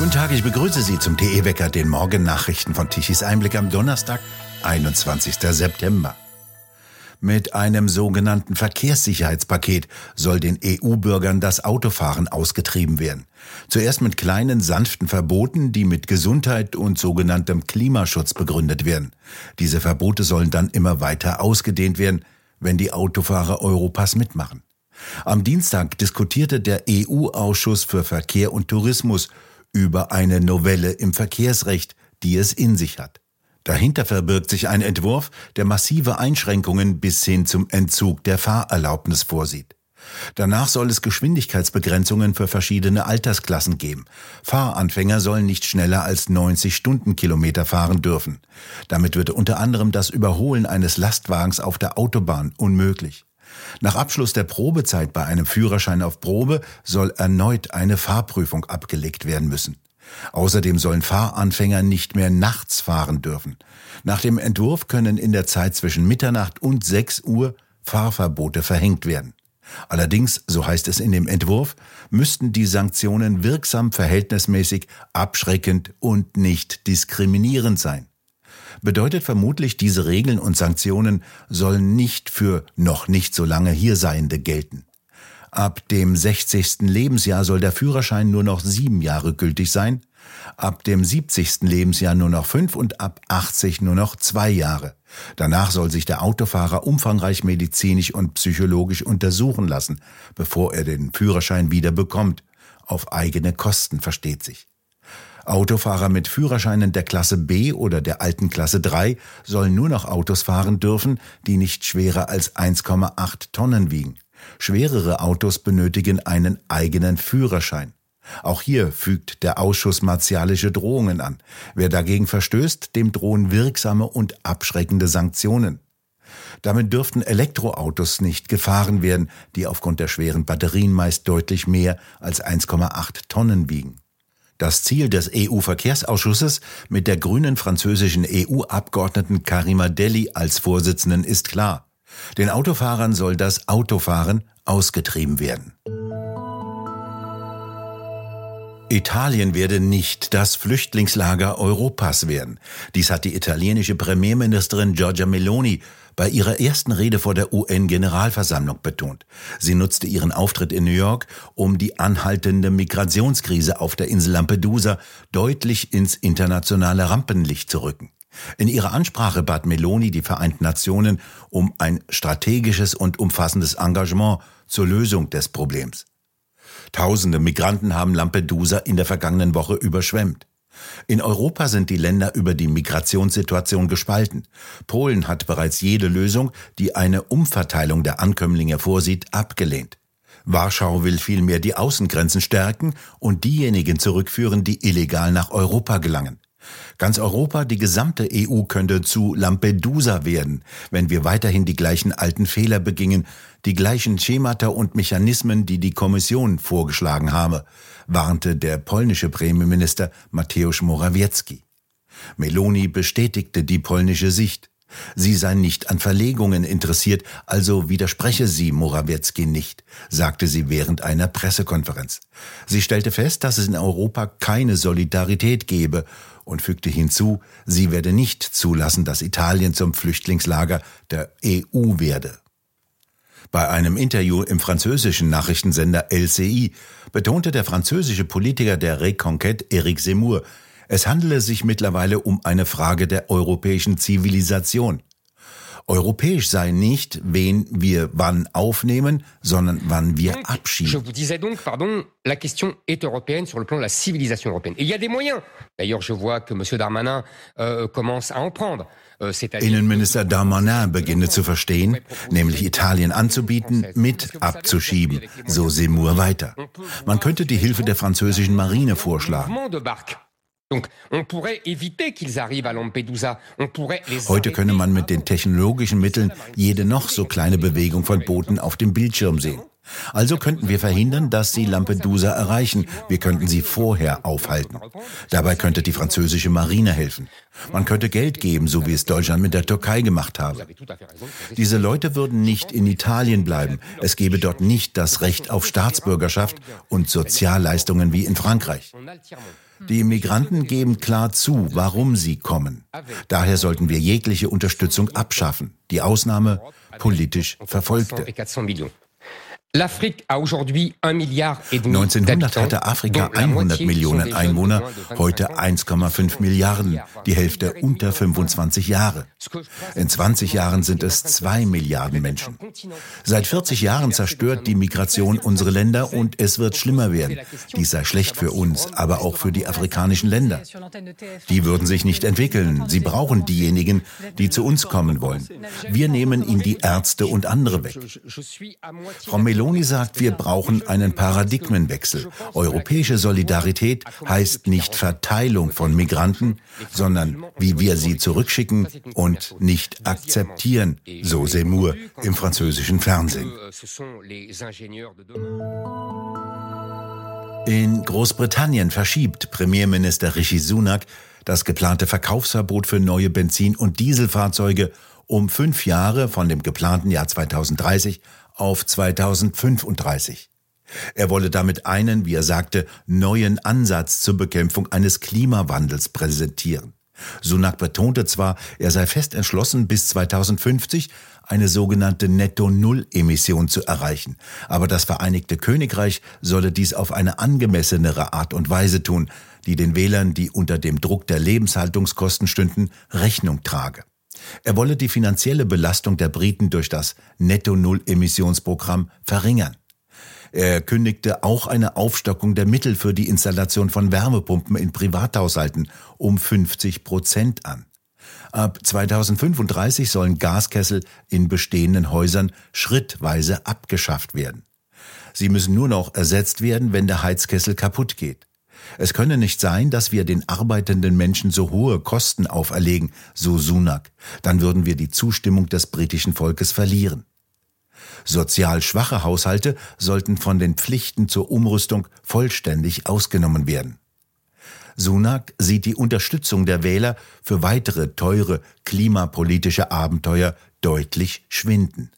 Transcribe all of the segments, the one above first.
Guten Tag, ich begrüße Sie zum TE-Wecker, den Morgennachrichten von Tichys Einblick am Donnerstag, 21. September. Mit einem sogenannten Verkehrssicherheitspaket soll den EU-Bürgern das Autofahren ausgetrieben werden. Zuerst mit kleinen, sanften Verboten, die mit Gesundheit und sogenanntem Klimaschutz begründet werden. Diese Verbote sollen dann immer weiter ausgedehnt werden, wenn die Autofahrer Europas mitmachen. Am Dienstag diskutierte der EU-Ausschuss für Verkehr und Tourismus über eine Novelle im Verkehrsrecht, die es in sich hat. Dahinter verbirgt sich ein Entwurf, der massive Einschränkungen bis hin zum Entzug der Fahrerlaubnis vorsieht. Danach soll es Geschwindigkeitsbegrenzungen für verschiedene Altersklassen geben. Fahranfänger sollen nicht schneller als 90 Stundenkilometer fahren dürfen. Damit wird unter anderem das Überholen eines Lastwagens auf der Autobahn unmöglich. Nach Abschluss der Probezeit bei einem Führerschein auf Probe soll erneut eine Fahrprüfung abgelegt werden müssen. Außerdem sollen Fahranfänger nicht mehr nachts fahren dürfen. Nach dem Entwurf können in der Zeit zwischen Mitternacht und 6 Uhr Fahrverbote verhängt werden. Allerdings, so heißt es in dem Entwurf, müssten die Sanktionen wirksam verhältnismäßig, abschreckend und nicht diskriminierend sein bedeutet vermutlich, diese Regeln und Sanktionen sollen nicht für noch nicht so lange Hierseiende gelten. Ab dem 60. Lebensjahr soll der Führerschein nur noch sieben Jahre gültig sein, ab dem 70. Lebensjahr nur noch fünf und ab 80 nur noch zwei Jahre. Danach soll sich der Autofahrer umfangreich medizinisch und psychologisch untersuchen lassen, bevor er den Führerschein wieder bekommt. Auf eigene Kosten versteht sich. Autofahrer mit Führerscheinen der Klasse B oder der alten Klasse 3 sollen nur noch Autos fahren dürfen, die nicht schwerer als 1,8 Tonnen wiegen. Schwerere Autos benötigen einen eigenen Führerschein. Auch hier fügt der Ausschuss martialische Drohungen an. Wer dagegen verstößt, dem drohen wirksame und abschreckende Sanktionen. Damit dürften Elektroautos nicht gefahren werden, die aufgrund der schweren Batterien meist deutlich mehr als 1,8 Tonnen wiegen. Das Ziel des EU-Verkehrsausschusses mit der grünen französischen EU-Abgeordneten Karima Deli als Vorsitzenden ist klar. Den Autofahrern soll das Autofahren ausgetrieben werden. Italien werde nicht das Flüchtlingslager Europas werden. Dies hat die italienische Premierministerin Giorgia Meloni bei ihrer ersten Rede vor der UN-Generalversammlung betont. Sie nutzte ihren Auftritt in New York, um die anhaltende Migrationskrise auf der Insel Lampedusa deutlich ins internationale Rampenlicht zu rücken. In ihrer Ansprache bat Meloni die Vereinten Nationen um ein strategisches und umfassendes Engagement zur Lösung des Problems. Tausende Migranten haben Lampedusa in der vergangenen Woche überschwemmt. In Europa sind die Länder über die Migrationssituation gespalten. Polen hat bereits jede Lösung, die eine Umverteilung der Ankömmlinge vorsieht, abgelehnt. Warschau will vielmehr die Außengrenzen stärken und diejenigen zurückführen, die illegal nach Europa gelangen. Ganz Europa, die gesamte EU könnte zu Lampedusa werden, wenn wir weiterhin die gleichen alten Fehler begingen, die gleichen Schemata und Mechanismen, die die Kommission vorgeschlagen habe, warnte der polnische Premierminister Mateusz Morawiecki. Meloni bestätigte die polnische Sicht. Sie sei nicht an Verlegungen interessiert, also widerspreche sie Morawiecki nicht, sagte sie während einer Pressekonferenz. Sie stellte fest, dass es in Europa keine Solidarität gebe und fügte hinzu, sie werde nicht zulassen, dass Italien zum Flüchtlingslager der EU werde. Bei einem Interview im französischen Nachrichtensender LCI betonte der französische Politiker der Reconquête Eric Zemmour, es handele sich mittlerweile um eine Frage der europäischen Zivilisation. Europäisch sei nicht, wen wir wann aufnehmen, sondern wann wir abschieben. Je vous disais donc, pardon, la question est européenne sur le plan de la civilisation européenne. Et il y a des moyens. D'ailleurs, je vois que M. Darmanin euh, commence à en prendre. Euh, Innenminister Darmanin beginne zu verstehen, nämlich Italien anzubieten, mit abzuschieben, so Seymour weiter. Man könnte die Hilfe der französischen Marine vorschlagen. Heute könne man mit den technologischen Mitteln jede noch so kleine Bewegung von Booten auf dem Bildschirm sehen. Also könnten wir verhindern, dass sie Lampedusa erreichen. Wir könnten sie vorher aufhalten. Dabei könnte die französische Marine helfen. Man könnte Geld geben, so wie es Deutschland mit der Türkei gemacht habe. Diese Leute würden nicht in Italien bleiben. Es gäbe dort nicht das Recht auf Staatsbürgerschaft und Sozialleistungen wie in Frankreich. Die Migranten geben klar zu, warum sie kommen. Daher sollten wir jegliche Unterstützung abschaffen. Die Ausnahme politisch Verfolgte. 1900 hatte Afrika 100 Millionen Einwohner, heute 1,5 Milliarden, die Hälfte unter 25 Jahre. In 20 Jahren sind es 2 Milliarden Menschen. Seit 40 Jahren zerstört die Migration unsere Länder und es wird schlimmer werden. Dies sei schlecht für uns, aber auch für die afrikanischen Länder. Die würden sich nicht entwickeln. Sie brauchen diejenigen, die zu uns kommen wollen. Wir nehmen ihnen die Ärzte und andere weg. Frau Meloni sagt, wir brauchen einen Paradigmenwechsel. Europäische Solidarität heißt nicht Verteilung von Migranten, sondern wie wir sie zurückschicken und nicht akzeptieren, so Seymour im französischen Fernsehen. In Großbritannien verschiebt Premierminister Rishi Sunak das geplante Verkaufsverbot für neue Benzin- und Dieselfahrzeuge um fünf Jahre von dem geplanten Jahr 2030 auf 2035. Er wolle damit einen, wie er sagte, neuen Ansatz zur Bekämpfung eines Klimawandels präsentieren. Sunak betonte zwar, er sei fest entschlossen, bis 2050 eine sogenannte Netto-Null-Emission zu erreichen, aber das Vereinigte Königreich solle dies auf eine angemessenere Art und Weise tun, die den Wählern, die unter dem Druck der Lebenshaltungskosten stünden, Rechnung trage. Er wolle die finanzielle Belastung der Briten durch das Netto-Null-Emissionsprogramm verringern. Er kündigte auch eine Aufstockung der Mittel für die Installation von Wärmepumpen in Privathaushalten um 50 Prozent an. Ab 2035 sollen Gaskessel in bestehenden Häusern schrittweise abgeschafft werden. Sie müssen nur noch ersetzt werden, wenn der Heizkessel kaputt geht. Es könne nicht sein, dass wir den arbeitenden Menschen so hohe Kosten auferlegen, so Sunak. Dann würden wir die Zustimmung des britischen Volkes verlieren. Sozial schwache Haushalte sollten von den Pflichten zur Umrüstung vollständig ausgenommen werden. Sunak sieht die Unterstützung der Wähler für weitere teure klimapolitische Abenteuer deutlich schwinden.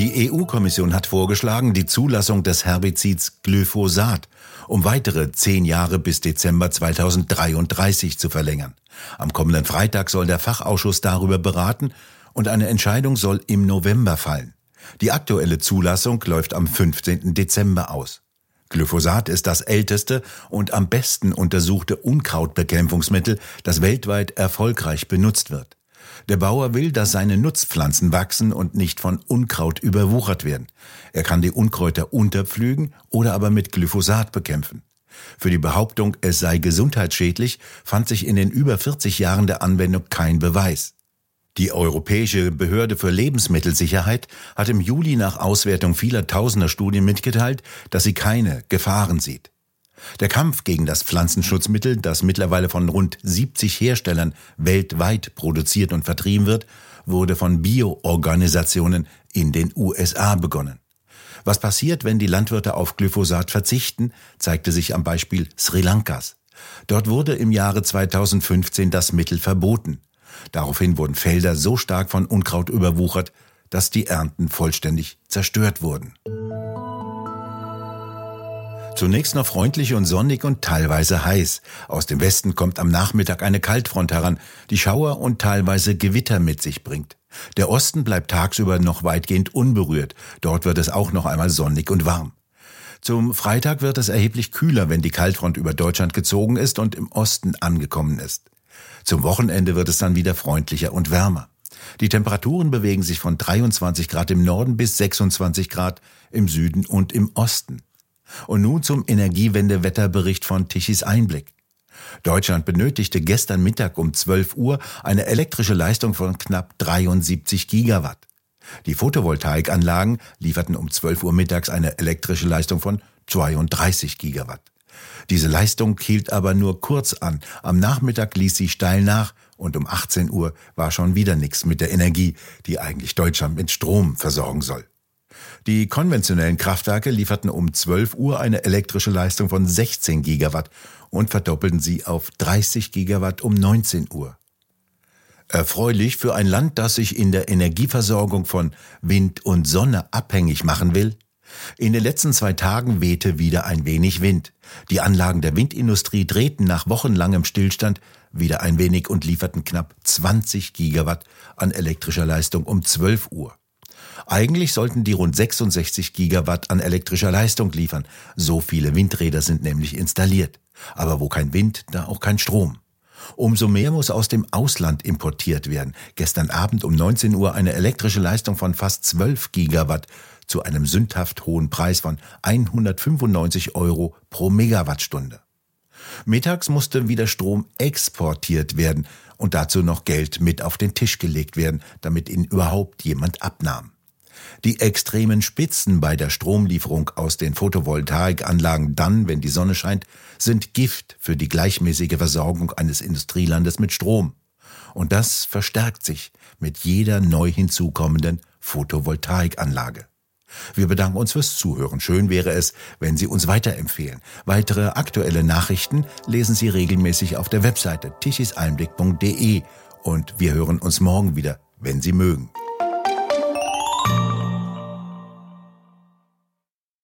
Die EU-Kommission hat vorgeschlagen, die Zulassung des Herbizids Glyphosat um weitere zehn Jahre bis Dezember 2033 zu verlängern. Am kommenden Freitag soll der Fachausschuss darüber beraten und eine Entscheidung soll im November fallen. Die aktuelle Zulassung läuft am 15. Dezember aus. Glyphosat ist das älteste und am besten untersuchte Unkrautbekämpfungsmittel, das weltweit erfolgreich benutzt wird. Der Bauer will, dass seine Nutzpflanzen wachsen und nicht von Unkraut überwuchert werden. Er kann die Unkräuter unterpflügen oder aber mit Glyphosat bekämpfen. Für die Behauptung, es sei gesundheitsschädlich, fand sich in den über 40 Jahren der Anwendung kein Beweis. Die Europäische Behörde für Lebensmittelsicherheit hat im Juli nach Auswertung vieler tausender Studien mitgeteilt, dass sie keine Gefahren sieht. Der Kampf gegen das Pflanzenschutzmittel, das mittlerweile von rund 70 Herstellern weltweit produziert und vertrieben wird, wurde von Bio-Organisationen in den USA begonnen. Was passiert, wenn die Landwirte auf Glyphosat verzichten, zeigte sich am Beispiel Sri Lankas. Dort wurde im Jahre 2015 das Mittel verboten. Daraufhin wurden Felder so stark von Unkraut überwuchert, dass die Ernten vollständig zerstört wurden. Zunächst noch freundlich und sonnig und teilweise heiß. Aus dem Westen kommt am Nachmittag eine Kaltfront heran, die Schauer und teilweise Gewitter mit sich bringt. Der Osten bleibt tagsüber noch weitgehend unberührt. Dort wird es auch noch einmal sonnig und warm. Zum Freitag wird es erheblich kühler, wenn die Kaltfront über Deutschland gezogen ist und im Osten angekommen ist. Zum Wochenende wird es dann wieder freundlicher und wärmer. Die Temperaturen bewegen sich von 23 Grad im Norden bis 26 Grad im Süden und im Osten. Und nun zum Energiewendewetterbericht von Tichys Einblick. Deutschland benötigte gestern Mittag um 12 Uhr eine elektrische Leistung von knapp 73 Gigawatt. Die Photovoltaikanlagen lieferten um 12 Uhr mittags eine elektrische Leistung von 32 Gigawatt. Diese Leistung hielt aber nur kurz an. Am Nachmittag ließ sie steil nach und um 18 Uhr war schon wieder nichts mit der Energie, die eigentlich Deutschland mit Strom versorgen soll. Die konventionellen Kraftwerke lieferten um 12 Uhr eine elektrische Leistung von 16 Gigawatt und verdoppelten sie auf 30 Gigawatt um 19 Uhr. Erfreulich für ein Land, das sich in der Energieversorgung von Wind und Sonne abhängig machen will. In den letzten zwei Tagen wehte wieder ein wenig Wind. Die Anlagen der Windindustrie drehten nach wochenlangem Stillstand wieder ein wenig und lieferten knapp 20 Gigawatt an elektrischer Leistung um 12 Uhr. Eigentlich sollten die rund 66 Gigawatt an elektrischer Leistung liefern. So viele Windräder sind nämlich installiert. Aber wo kein Wind, da auch kein Strom. Umso mehr muss aus dem Ausland importiert werden. Gestern Abend um 19 Uhr eine elektrische Leistung von fast 12 Gigawatt zu einem sündhaft hohen Preis von 195 Euro pro Megawattstunde. Mittags musste wieder Strom exportiert werden und dazu noch Geld mit auf den Tisch gelegt werden, damit ihn überhaupt jemand abnahm. Die extremen Spitzen bei der Stromlieferung aus den Photovoltaikanlagen dann, wenn die Sonne scheint, sind Gift für die gleichmäßige Versorgung eines Industrielandes mit Strom. Und das verstärkt sich mit jeder neu hinzukommenden Photovoltaikanlage. Wir bedanken uns fürs Zuhören. Schön wäre es, wenn Sie uns weiterempfehlen. Weitere aktuelle Nachrichten lesen Sie regelmäßig auf der Webseite tichiseinblick.de und wir hören uns morgen wieder, wenn Sie mögen.